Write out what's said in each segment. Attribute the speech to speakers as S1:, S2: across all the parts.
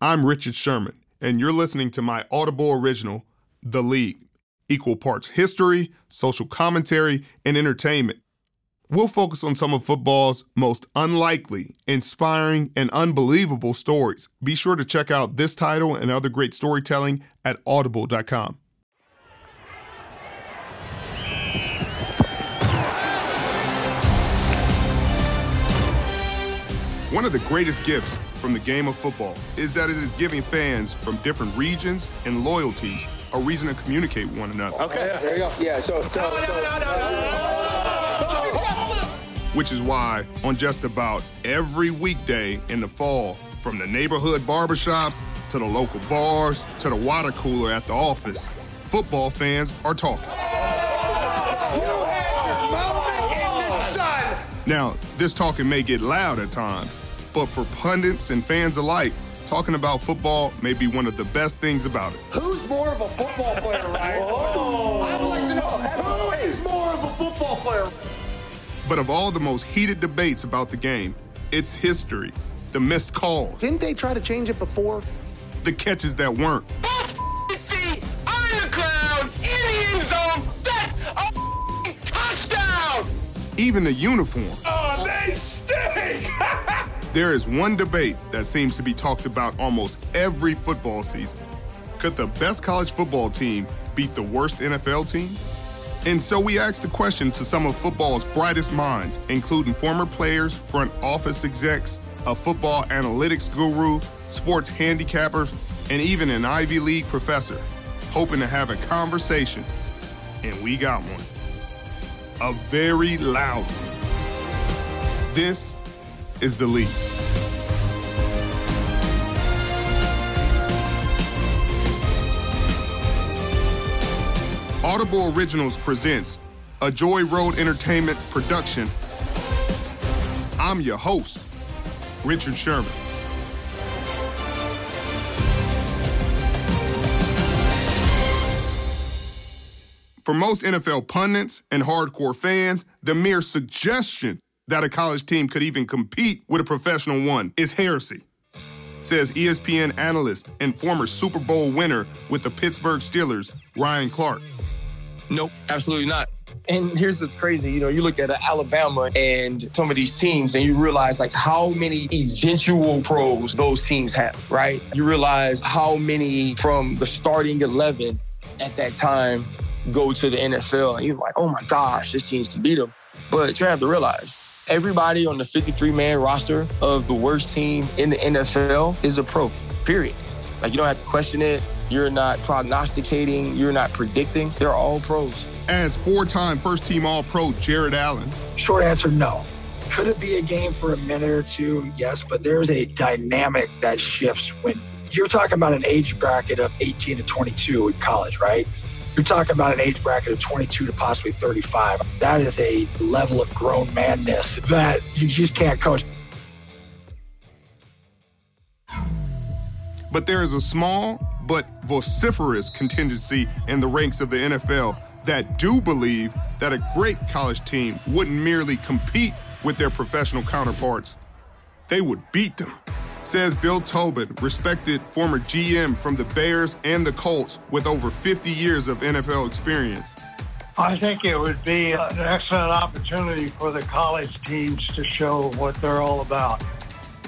S1: I'm Richard Sherman, and you're listening to my Audible original, The League. Equal parts history, social commentary, and entertainment. We'll focus on some of football's most unlikely, inspiring, and unbelievable stories. Be sure to check out this title and other great storytelling at audible.com. One of the greatest gifts from the game of football is that it is giving fans from different regions and loyalties a reason to communicate one another.
S2: Okay. There you go. Yeah, so. so, so
S1: which is why on just about every weekday in the fall, from the neighborhood barbershops to the local bars to the water cooler at the office, football fans are talking. Now, this talking may get loud at times, but for pundits and fans alike, talking about football may be one of the best things about it.
S2: Who's more of a football player, Ryan? Oh. I would like to know who is more of a football player.
S1: But of all the most heated debates about the game, it's history, the missed calls.
S2: Didn't they try to change it before?
S1: The catches that weren't.
S3: feet on the ground in the end zone. That's a touchdown.
S1: Even the uniform. There is one debate that seems to be talked about almost every football season. Could the best college football team beat the worst NFL team? And so we asked the question to some of football's brightest minds, including former players, front office execs, a football analytics guru, sports handicappers, and even an Ivy League professor, hoping to have a conversation. And we got one. A very loud one. This is the league. Audible Originals presents a Joy Road Entertainment production. I'm your host, Richard Sherman. For most NFL pundits and hardcore fans, the mere suggestion that a college team could even compete with a professional one is heresy, says ESPN analyst and former Super Bowl winner with the Pittsburgh Steelers, Ryan Clark.
S4: Nope, absolutely not. And here's what's crazy, you know, you look at Alabama and some of these teams and you realize like how many eventual pros those teams have, right? You realize how many from the starting 11 at that time go to the NFL and you're like, oh my gosh, this team's to beat them. But you have to realize everybody on the 53 man roster of the worst team in the NFL is a pro, period. Like you don't have to question it. You're not prognosticating. You're not predicting. They're all pros.
S1: Adds four time first team All Pro Jared Allen.
S5: Short answer no. Could it be a game for a minute or two? Yes, but there's a dynamic that shifts when you're talking about an age bracket of 18 to 22 in college, right? You're talking about an age bracket of 22 to possibly 35. That is a level of grown manness that you just can't coach.
S1: But there is a small but vociferous contingency in the ranks of the NFL that do believe that a great college team wouldn't merely compete with their professional counterparts, they would beat them. Says Bill Tobin, respected former GM from the Bears and the Colts with over 50 years of NFL experience.
S6: I think it would be an excellent opportunity for the college teams to show what they're all about.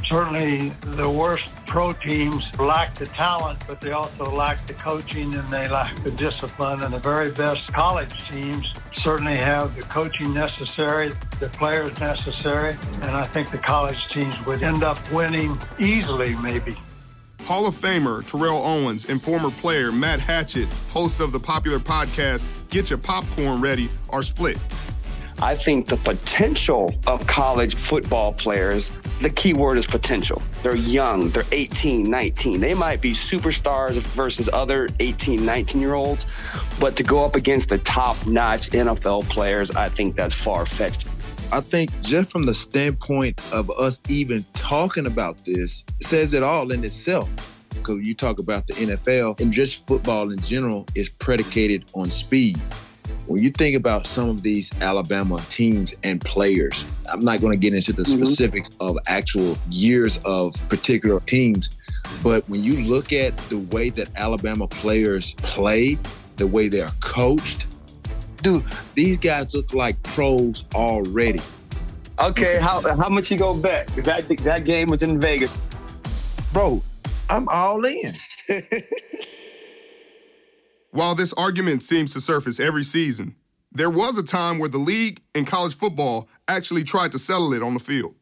S6: Certainly, the worst pro teams lack the talent, but they also lack the coaching and they lack the discipline. And the very best college teams certainly have the coaching necessary, the players necessary. And I think the college teams would end up winning easily, maybe.
S1: Hall of Famer Terrell Owens and former player Matt Hatchett, host of the popular podcast Get Your Popcorn Ready, are split.
S7: I think the potential of college football players, the key word is potential. They're young, they're 18, 19. They might be superstars versus other 18, 19 year olds, but to go up against the top notch NFL players, I think that's far fetched.
S8: I think just from the standpoint of us even talking about this says it all in itself. Because you talk about the NFL and just football in general is predicated on speed. When you think about some of these Alabama teams and players, I'm not going to get into the mm-hmm. specifics of actual years of particular teams, But when you look at the way that Alabama players play, the way they are coached, dude, these guys look like pros already.
S7: Okay, how how much you go bet? That that game was in Vegas.
S8: Bro, I'm all in.
S1: While this argument seems to surface every season, there was a time where the league and college football actually tried to settle it on the field.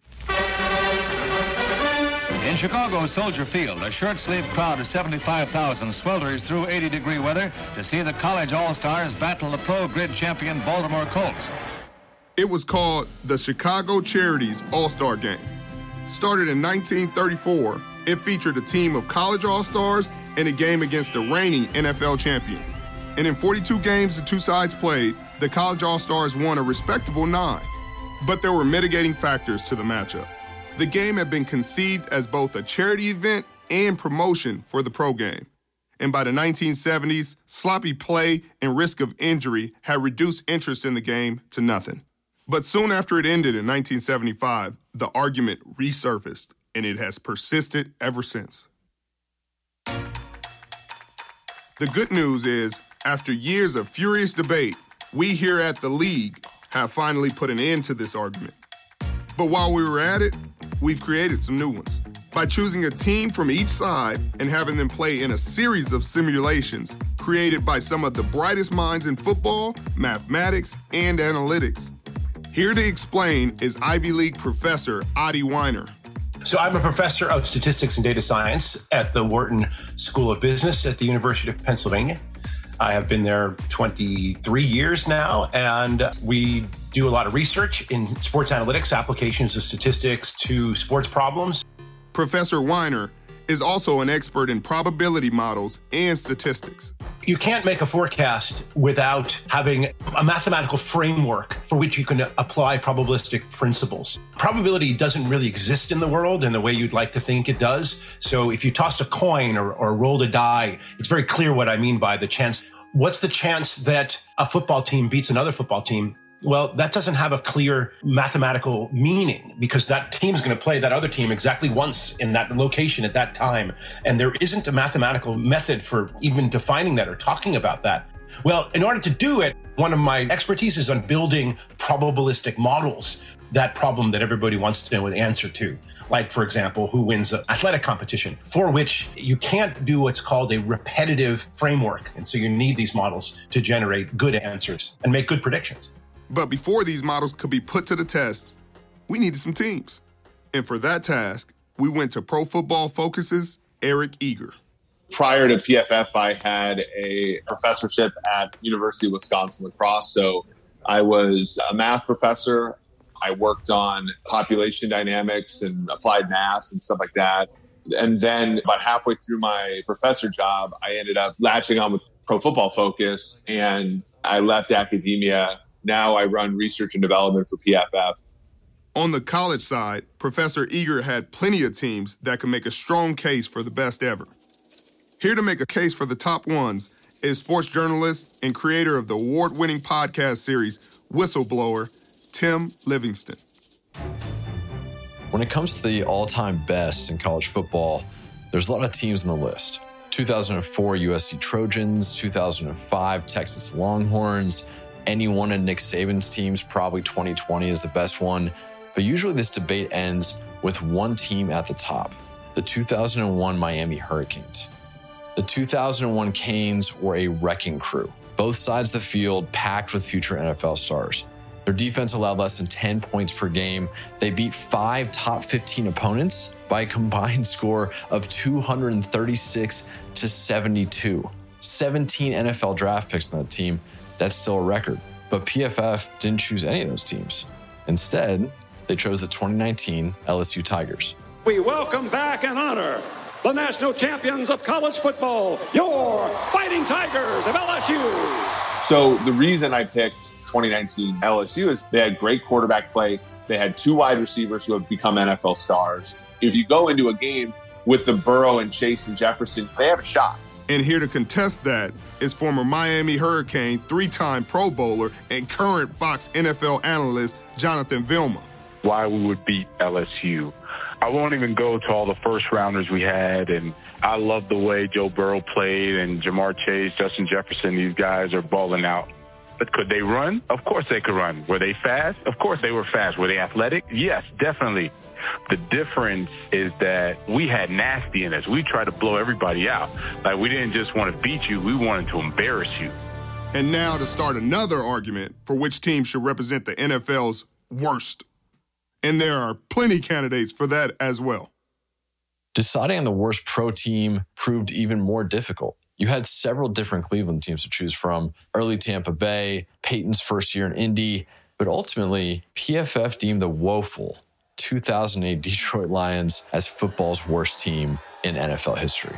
S9: In Chicago's Soldier Field, a shirt-sleeved crowd of 75,000 swelters through 80-degree weather to see the college all-stars battle the pro grid champion Baltimore Colts.
S1: It was called the Chicago Charities All-Star Game. Started in 1934, it featured a team of college all-stars and a game against the reigning NFL champion. And in 42 games the two sides played, the college all-stars won a respectable nine. But there were mitigating factors to the matchup. The game had been conceived as both a charity event and promotion for the pro game. And by the 1970s, sloppy play and risk of injury had reduced interest in the game to nothing. But soon after it ended in 1975, the argument resurfaced, and it has persisted ever since. The good news is, after years of furious debate, we here at the league have finally put an end to this argument. But while we were at it, we've created some new ones. By choosing a team from each side and having them play in a series of simulations created by some of the brightest minds in football, mathematics, and analytics. Here to explain is Ivy League professor Adi Wyner.
S10: So, I'm a professor of statistics and data science at the Wharton School of Business at the University of Pennsylvania. I have been there 23 years now, and we do a lot of research in sports analytics, applications of statistics to sports problems.
S1: Professor Wyner is also an expert in probability models and statistics.
S10: You can't make a forecast without having a mathematical framework for which you can apply probabilistic principles. Probability doesn't really exist in the world in the way you'd like to think it does. So if you tossed a coin or, or rolled a die, it's very clear what I mean by the chance. What's the chance that a football team beats another football team? Well, that doesn't have a clear mathematical meaning because that team is going to play that other team exactly once in that location at that time. And there isn't a mathematical method for even defining that or talking about that. Well, in order to do it, one of my expertise is on building probabilistic models, that problem that everybody wants to know the answer to. Like, for example, who wins an athletic competition, for which you can't do what's called a repetitive framework. And so you need these models to generate good answers and make good predictions.
S1: But before these models could be put to the test, we needed some teams. And for that task, we went to Pro Football Focus's Eric Eager.
S11: Prior to PFF, I had a professorship at University of Wisconsin La Crosse. So I was a math professor. I worked on population dynamics and applied math and stuff like that. And then about halfway through my professor job, I ended up latching on with Pro Football Focus and I left academia now I run research and development for PFF.
S1: On the college side, Professor Eager had plenty of teams that could make a strong case for the best ever. Here to make a case for the top ones is sports journalist and creator of the award winning podcast series Whistleblower, Tim Livingston.
S12: When it comes to the all time best in college football, there's a lot of teams on the list 2004 USC Trojans, 2005 Texas Longhorns, any one of Nick Saban's teams, probably 2020 is the best one. But usually this debate ends with one team at the top the 2001 Miami Hurricanes. The 2001 Canes were a wrecking crew, both sides of the field packed with future NFL stars. Their defense allowed less than 10 points per game. They beat five top 15 opponents by a combined score of 236 to 72. 17 NFL draft picks on the team. That's still a record. But PFF didn't choose any of those teams. Instead, they chose the 2019 LSU Tigers.
S13: We welcome back and honor the national champions of college football, your Fighting Tigers of LSU.
S11: So the reason I picked 2019 LSU is they had great quarterback play. They had two wide receivers who have become NFL stars. If you go into a game with the Burrow and Chase and Jefferson, they have a shot.
S1: And here to contest that is former Miami Hurricane, three time Pro Bowler, and current Fox NFL analyst Jonathan Vilma.
S14: Why we would beat LSU. I won't even go to all the first rounders we had. And I love the way Joe Burrow played and Ja'Marr Chase, Justin Jefferson. These guys are balling out. But could they run? Of course they could run. Were they fast? Of course they were fast. Were they athletic? Yes, definitely. The difference is that we had nasty in us. We tried to blow everybody out. Like we didn't just want to beat you, we wanted to embarrass you.
S1: And now to start another argument for which team should represent the NFL's worst. And there are plenty candidates for that as well.
S12: Deciding on the worst pro team proved even more difficult. You had several different Cleveland teams to choose from early Tampa Bay, Peyton's first year in Indy, but ultimately, PFF deemed the woeful 2008 Detroit Lions as football's worst team in NFL history.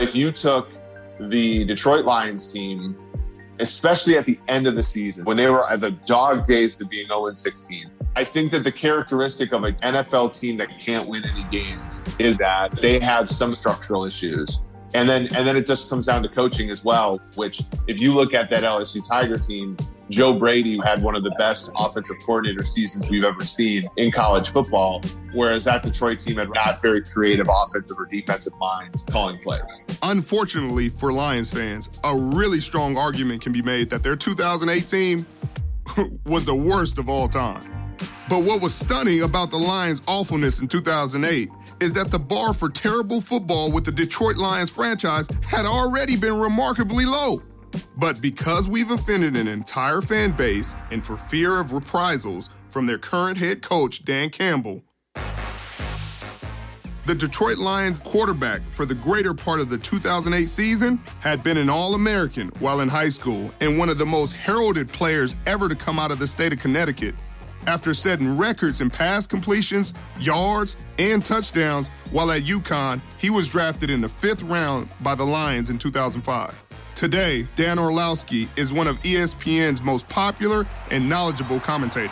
S11: If you took the Detroit Lions team, especially at the end of the season, when they were at the dog days of being 0 16, I think that the characteristic of an NFL team that can't win any games is that they have some structural issues. And then and then it just comes down to coaching as well, which if you look at that LSU Tiger team, Joe Brady had one of the best offensive coordinator seasons we've ever seen in college football, whereas that Detroit team had not very creative offensive or defensive minds calling plays.
S1: Unfortunately for Lions fans, a really strong argument can be made that their 2008 team was the worst of all time. But what was stunning about the Lions' awfulness in 2008 is that the bar for terrible football with the Detroit Lions franchise had already been remarkably low. But because we've offended an entire fan base and for fear of reprisals from their current head coach, Dan Campbell, the Detroit Lions quarterback for the greater part of the 2008 season had been an All American while in high school and one of the most heralded players ever to come out of the state of Connecticut after setting records in pass completions, yards, and touchdowns while at UConn, he was drafted in the fifth round by the Lions in 2005. Today, Dan Orlovsky is one of ESPN's most popular and knowledgeable commentators.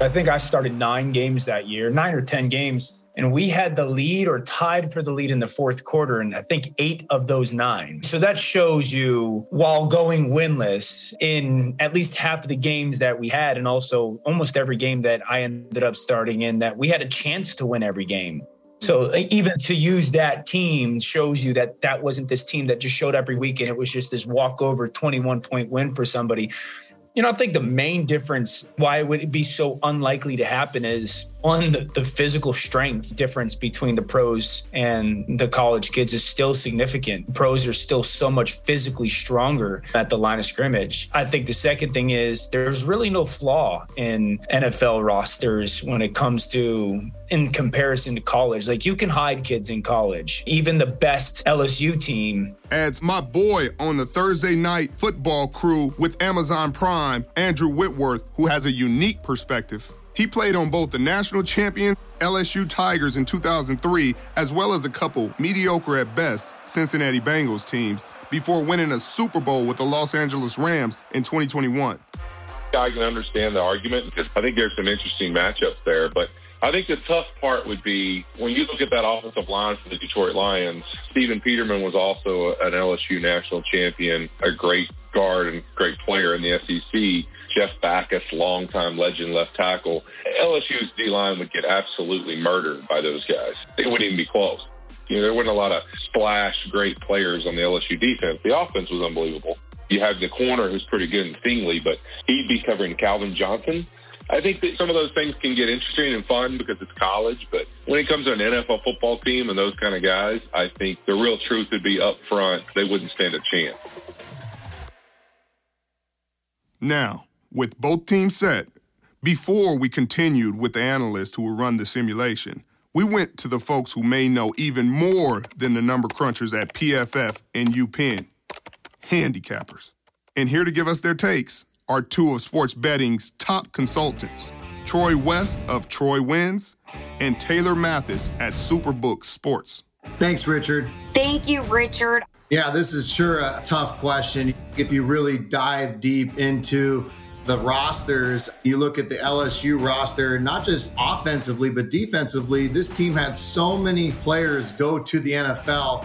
S15: I think I started nine games that year, nine or 10 games and we had the lead or tied for the lead in the fourth quarter and i think eight of those nine so that shows you while going winless in at least half of the games that we had and also almost every game that i ended up starting in that we had a chance to win every game so mm-hmm. even to use that team shows you that that wasn't this team that just showed every week and it was just this walkover 21 point win for somebody. You know, I think the main difference why would it be so unlikely to happen is on the, the, physical strength difference between the pros and the college kids is still significant. Pros are still so much physically stronger at the line of scrimmage. I think the second thing is there's really no flaw in NFL rosters when it comes to in comparison to college. Like you can hide kids in college. Even the best LSU team
S1: adds my boy on the Thursday night football crew with Amazon Prime, Andrew Whitworth, who has a unique perspective. He played on both the national champion LSU Tigers in 2003, as well as a couple mediocre at best Cincinnati Bengals teams, before winning a Super Bowl with the Los Angeles Rams in 2021.
S16: I can understand the argument because I think there's some interesting matchups there, but I think the tough part would be when you look at that offensive line for the Detroit Lions. Stephen Peterman was also an LSU national champion, a great guard and great player in the SEC. Jeff Backus, longtime legend left tackle. LSU's D line would get absolutely murdered by those guys. It wouldn't even be close. You know, there weren't a lot of splash great players on the LSU defense. The offense was unbelievable. You had the corner who's pretty good in Stingley, but he'd be covering Calvin Johnson. I think that some of those things can get interesting and fun because it's college, but when it comes to an NFL football team and those kind of guys, I think the real truth would be up front. They wouldn't stand a chance.
S1: Now, with both teams set, before we continued with the analysts who will run the simulation, we went to the folks who may know even more than the number crunchers at PFF and UPenn, handicappers. And here to give us their takes are two of sports betting's top consultants, Troy West of Troy Wins and Taylor Mathis at Superbook Sports.
S17: Thanks, Richard.
S18: Thank you, Richard.
S17: Yeah, this is sure a tough question. If you really dive deep into the rosters, you look at the LSU roster, not just offensively, but defensively, this team had so many players go to the NFL.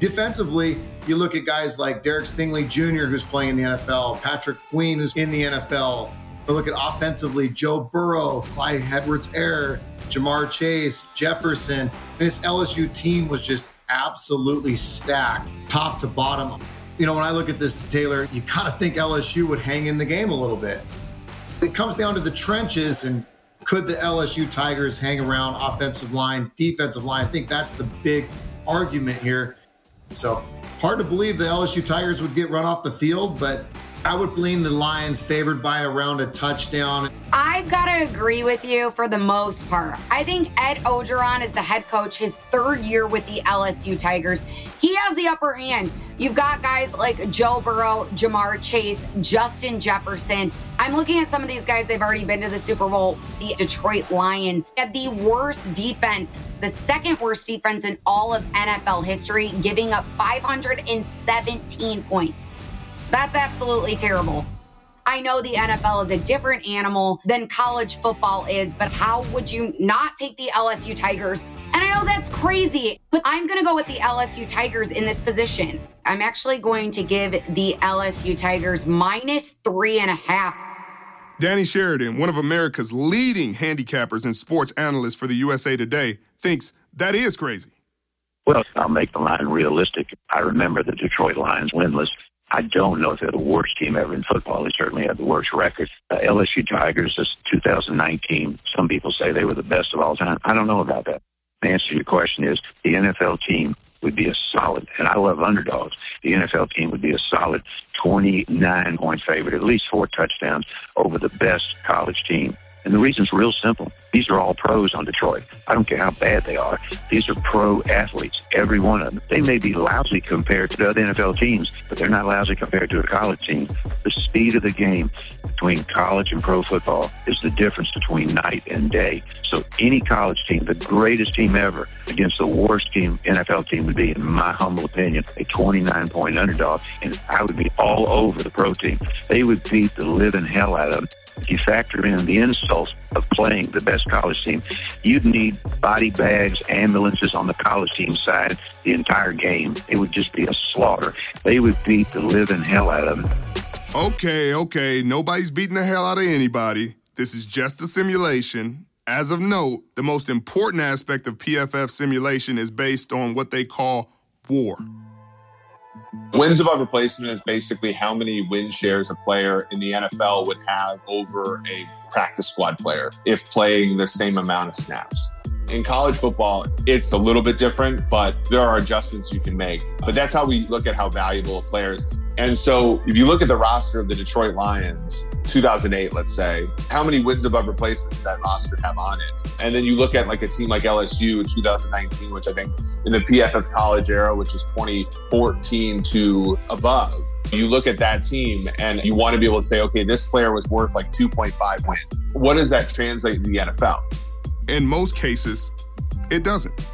S17: Defensively, you look at guys like Derek Stingley Jr., who's playing in the NFL, Patrick Queen, who's in the NFL, But look at offensively, Joe Burrow, Clyde Edwards-Helaire, Ja'Marr Chase, Jefferson. This LSU team was just absolutely stacked, top to bottom. You know, when I look at this, Taylor, you kind of think LSU would hang in the game a little bit. It comes down to the trenches and could the LSU Tigers hang around offensive line, defensive line? I think that's the big argument here. So hard to believe the LSU Tigers would get run off the field, but I would lean the Lions favored by around a touchdown.
S18: I've got to agree with you for the most part. I think Ed Orgeron is the head coach, his third year with the LSU Tigers. He has the upper hand. You've got guys like Joe Burrow, Ja'Marr Chase, Justin Jefferson. I'm looking at some of these guys, they've already been to the Super Bowl. The Detroit Lions had the worst defense, the second worst defense in all of NFL history, giving up 517 points. That's absolutely terrible. I know the NFL is a different animal than college football is, but how would you not take the LSU Tigers? And I know that's crazy, but I'm going to go with the LSU Tigers in this position. I'm actually going to give the LSU Tigers minus three and a half.
S1: Danny Sheridan, one of America's leading handicappers and sports analysts for the USA Today, thinks that is crazy.
S19: Well, I'll make the line realistic. I remember the Detroit Lions winless I don't know if they're the worst team ever in football. They certainly have the worst record. Uh, LSU Tigers, this 2019, some people say they were the best of all time. I don't know about that. The answer to your question is the NFL team would be a solid, and I love underdogs. The NFL team would be a solid 29 point favorite, at least four touchdowns over the best college team and the reason's real simple. These are all pros on Detroit. I don't care how bad they are. These are pro athletes, every one of them. They may be lousy compared to the other NFL teams, but they're not lousy compared to a college team. The speed of the game between college and pro football is the difference between night and day. So any college team, the greatest team ever, against the worst team, NFL team would be, in my humble opinion, a 29 point underdog. And I would be all over the pro team. They would beat the living hell out of them if you factor in the insults of playing the best college team, you'd need body bags, ambulances on the college team side the entire game. It would just be a slaughter. They would beat the living hell out of them.
S1: Okay, okay. Nobody's beating the hell out of anybody. This is just a simulation. As of note, the most important aspect of PFF simulation is based on what they call WAR.
S11: Wins above replacement is basically how many win shares a player in the NFL would have over a practice squad player if playing the same amount of snaps. In college football, it's a little bit different, but there are adjustments you can make. But that's how we look at how valuable a player is. And so if you look at the roster of the Detroit Lions, 2008, let's say, how many wins above replacement did that roster have on it? And then you look at like a team like LSU in 2019, which I think in the PFF college era, which is 2014 to above, you look at that team and you want to be able to say, okay, this player was worth like 2.5 wins. What does that translate to the NFL?
S1: In most cases, it doesn't.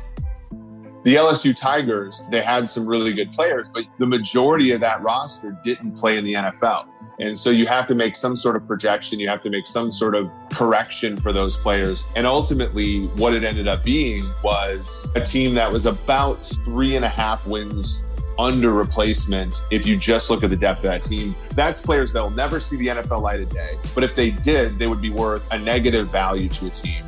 S11: The LSU Tigers, they had some really good players, but the majority of that roster didn't play in the NFL. And so you have to make some sort of projection. You have to make some sort of correction for those players. And ultimately, what it ended up being was a team that was about three and a half wins under replacement if you just look at the depth of that team. That's players that will never see the NFL light of day. But if they did, they would be worth a negative value to a team.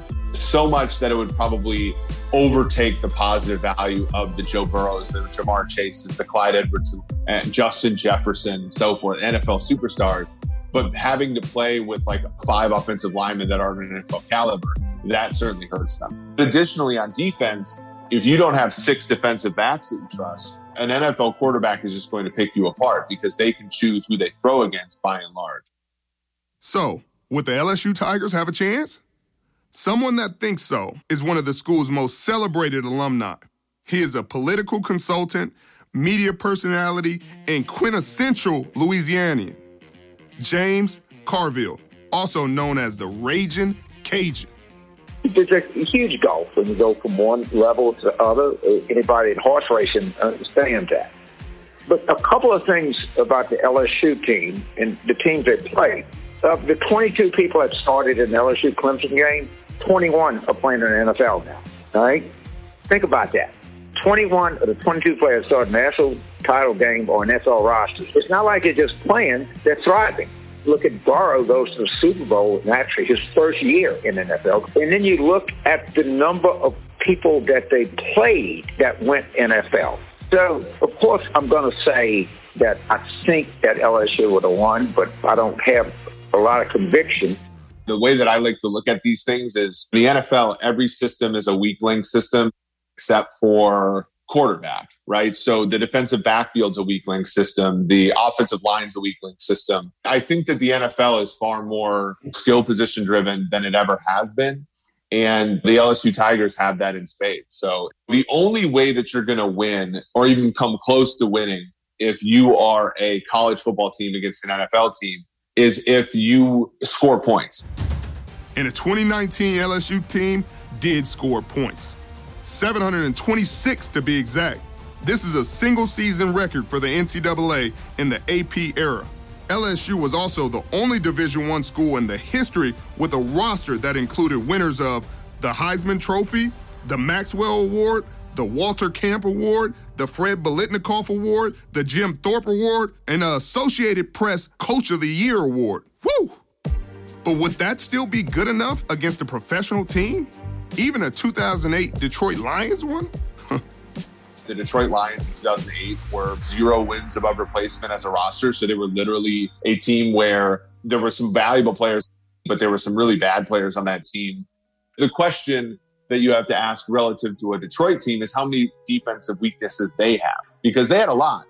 S11: So much that it would probably overtake the positive value of the Joe Burrows, the Ja'Marr Chases, the Clyde Edwards, and Justin Jefferson, and so forth, NFL superstars. But having to play with like five offensive linemen that aren't an NFL caliber, that certainly hurts them. Additionally, on defense, if you don't have six defensive backs that you trust, an NFL quarterback is just going to pick you apart because they can choose who they throw against by and large.
S1: So, would the LSU Tigers have a chance? Someone that thinks so is one of the school's most celebrated alumni. He is a political consultant, media personality, and quintessential Louisianian. James Carville, also known as the Raging Cajun.
S20: There's a huge gulf when you go from one level to the other. Uh, anybody in horse racing understands that. But a couple of things about the LSU team and the teams they played. Of uh, the 22 people that started in the LSU Clemson game, 21 are playing in the NFL now. All right? Think about that. 21 of the 22 players started a national title game or an NFL roster. It's not like they're just playing, they're thriving. look at Burrow goes to the Super Bowl, and actually his first year in the NFL. And then you look at the number of people that they played that went NFL. So, of course, I'm going to say that I think that LSU would have won, but I don't have a lot of conviction.
S11: The way that I like to look at these things is the NFL, every system is a weak link system except for quarterback, right? So the defensive backfield's a weak link system. The offensive line's a weak link system. I think that the NFL is far more skill position driven than it ever has been. And the LSU Tigers have that in spades. So the only way that you're going to win or even come close to winning if you are a college football team against an NFL team is if you score points.
S1: And a 2019 LSU team did score points 726 to be exact. This is a single season record for the NCAA in the AP era. LSU was also the only Division One school in the history with a roster that included winners of the Heisman Trophy, the Maxwell Award, the Walter Camp Award, the Fred Biletnikoff Award, the Jim Thorpe Award, and the Associated Press Coach of the Year Award. Woo! But would that still be good enough against a professional team? Even a 2008 Detroit Lions one?
S11: the Detroit Lions in 2008 were zero wins above replacement as a roster. So they were literally a team where there were some valuable players, but there were some really bad players on that team. The question that you have to ask relative to a Detroit team is how many defensive weaknesses they have because they had a lot.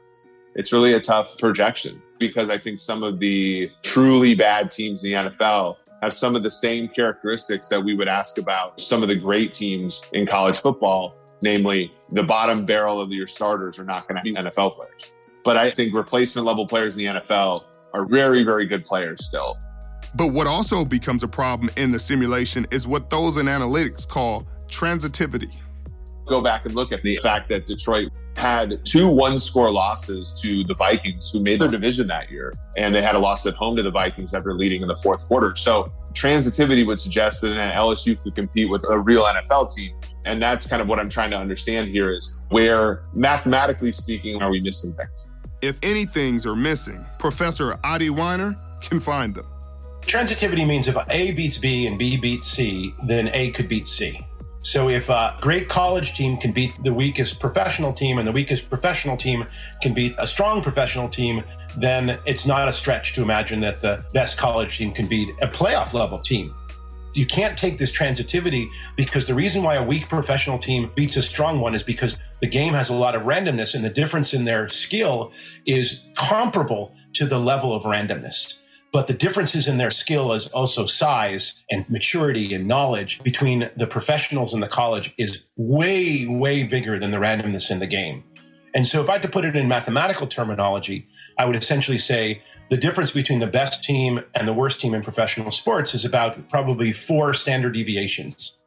S11: It's really a tough projection because I think some of the truly bad teams in the NFL have some of the same characteristics that we would ask about some of the great teams in college football, namely the bottom barrel of your starters are not going to be NFL players. But I think replacement level players in the NFL are very, very good players still.
S1: But what also becomes a problem in the simulation is what those in analytics call transitivity.
S11: Go back and look at the fact that Detroit had two one score losses to the Vikings, who made their division that year. And they had a loss at home to the Vikings after leading in the fourth quarter. So transitivity would suggest that an LSU could compete with a real NFL team. And that's kind of what I'm trying to understand here is where, mathematically speaking, are we missing things?
S1: If any things are missing, Professor Adi Wyner can find them.
S10: Transitivity means if A beats B and B beats C, then A could beat C. So if a great college team can beat the weakest professional team and the weakest professional team can beat a strong professional team, then it's not a stretch to imagine that the best college team can beat a playoff level team. You can't take this transitivity because the reason why a weak professional team beats a strong one is because the game has a lot of randomness and the difference in their skill is comparable to the level of randomness. But the differences in their skill is also size and maturity and knowledge between the professionals and the college is way, way bigger than the randomness in the game. And so, if I had to put it in mathematical terminology, I would essentially say the difference between the best team and the worst team in professional sports is about probably four standard deviations.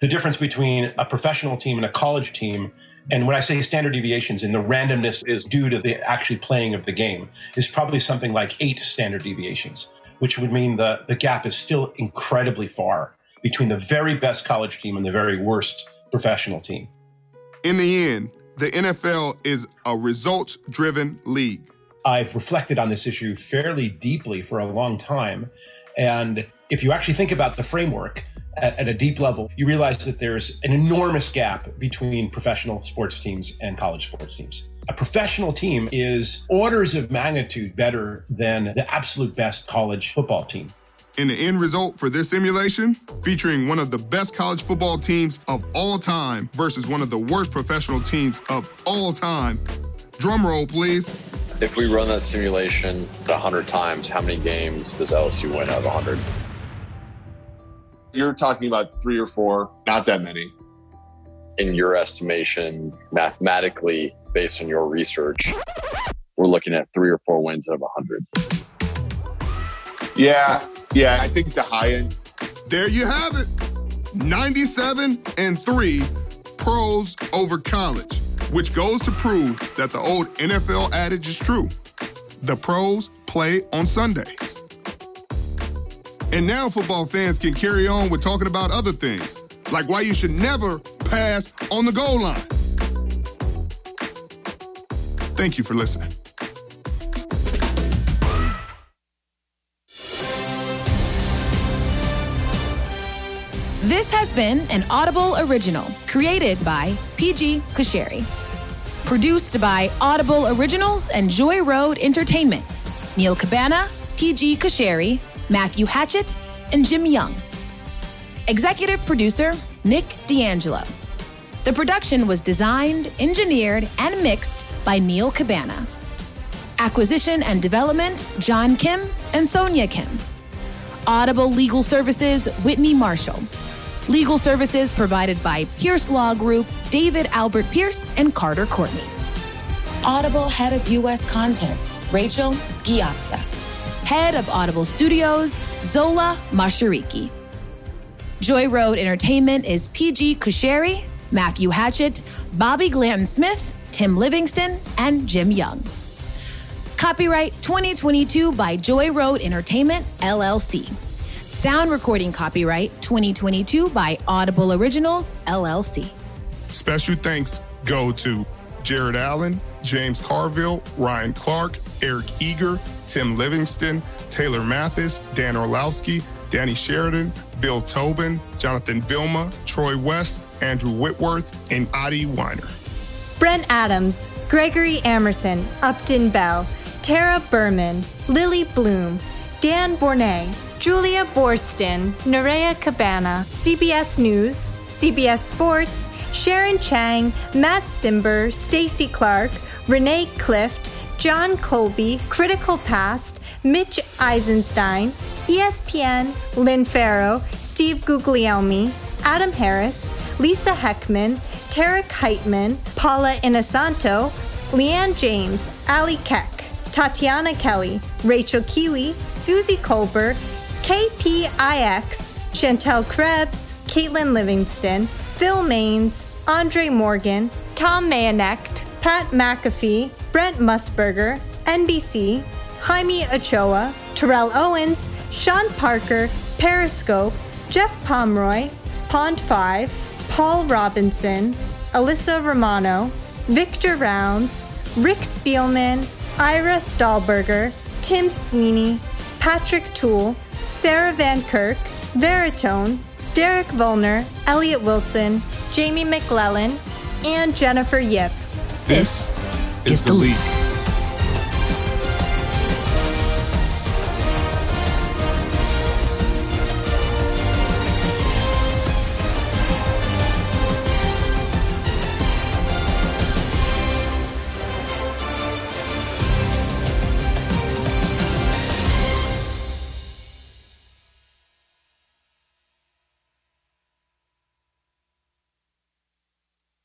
S10: The difference between a professional team and a college team and when I say standard deviations and the randomness is due to the actually playing of the game, is probably something like eight standard deviations, which would mean the, the gap is still incredibly far between the very best college team and the very worst professional team.
S1: In the end, the NFL is a results driven league.
S10: I've reflected on this issue fairly deeply for a long time. And if you actually think about the framework, at, at, a deep level, you realize that there's an enormous gap between professional sports teams and college sports teams. A professional team is orders of magnitude better than the absolute best college football team.
S1: In the end result for this simulation, featuring one of the best college football teams of all time versus one of the worst professional teams of all time. Drum roll, please.
S12: If we run that simulation 100 times, how many games does LSU win out of 100?
S11: You're talking about three or four, not that many.
S12: In your estimation, mathematically, based on your research, we're looking at three or four wins out of 100.
S11: Yeah, yeah, I think the high end.
S1: There you have it 97 and 3 pros over college, which goes to prove that the old NFL adage is true. The pros play on Sundays. And now football fans can carry on with talking about other things, like why you should never pass on the goal line. Thank you for listening.
S21: This has been an Audible original created by PG Kasheri. Produced by Audible Originals and Joy Road Entertainment. Neil Cabana, PG Kasheri, Matthew Hatchett, and Jim Young. Executive producer Nick D'Angelo. The production was designed, engineered, and mixed by Neil Cabana. Acquisition and development John Kim and Sonia Kim. Audible Legal Services Whitney Marshall. Legal services provided by Pierce Law Group, David Albert Pierce, and Carter Courtney. Audible Head of U.S. Content, Rachel Ghiazza. Head of Audible Studios, Zola Mashariki. Joy Road Entertainment is PG Kusheri, Matthew Hatchett, Bobby Glanton Smith, Tim Livingston, and Jim Young. Copyright 2022 by Joy Road Entertainment, LLC. Sound recording copyright 2022 by Audible Originals, LLC.
S1: Special thanks go to Jared Allen, James Carville, Ryan Clark, Eric Eager, Tim Livingston, Taylor Mathis, Dan Orlovsky, Danny Sheridan, Bill Tobin, Jonathan Vilma, Troy West, Andrew Whitworth, and Adi Wyner.
S22: Brent Adams, Gregory Emerson, Upton Bell, Tara Berman, Lily Bloom, Dan Bournet, Julia Borston, Nerea Cabana, CBS News, CBS Sports, Sharon Chang, Matt Simber, Stacy Clark, Renee Clift, John Colby, Critical Past, Mitch Eisenstein, ESPN, Lynn Farrow, Steve Guglielmi, Adam Harris, Lisa Heckman, Tarek Heitman, Paula Inosanto, Leanne James, Ali Keck, Tatiana Kelly, Rachel Kiwi, Susie Colbert, KPIX, Chantel Krebs, Caitlin Livingston, Phil Maines, Andre Morgan, Tom Mayanecht, Pat McAfee, Brent Musburger, NBC, Jaime Ochoa, Terrell Owens, Sean Parker, Periscope, Jeff Pomeroy, Pond 5, Paul Robinson, Alyssa Romano, Victor Rounds, Rick Spielman, Ira Stahlberger, Tim Sweeney, Patrick Toole, Sarah Van Kirk, Veritone, Derek Volner, Elliot Wilson, Jamie McClellan, and Jennifer Yip.
S1: This is the league.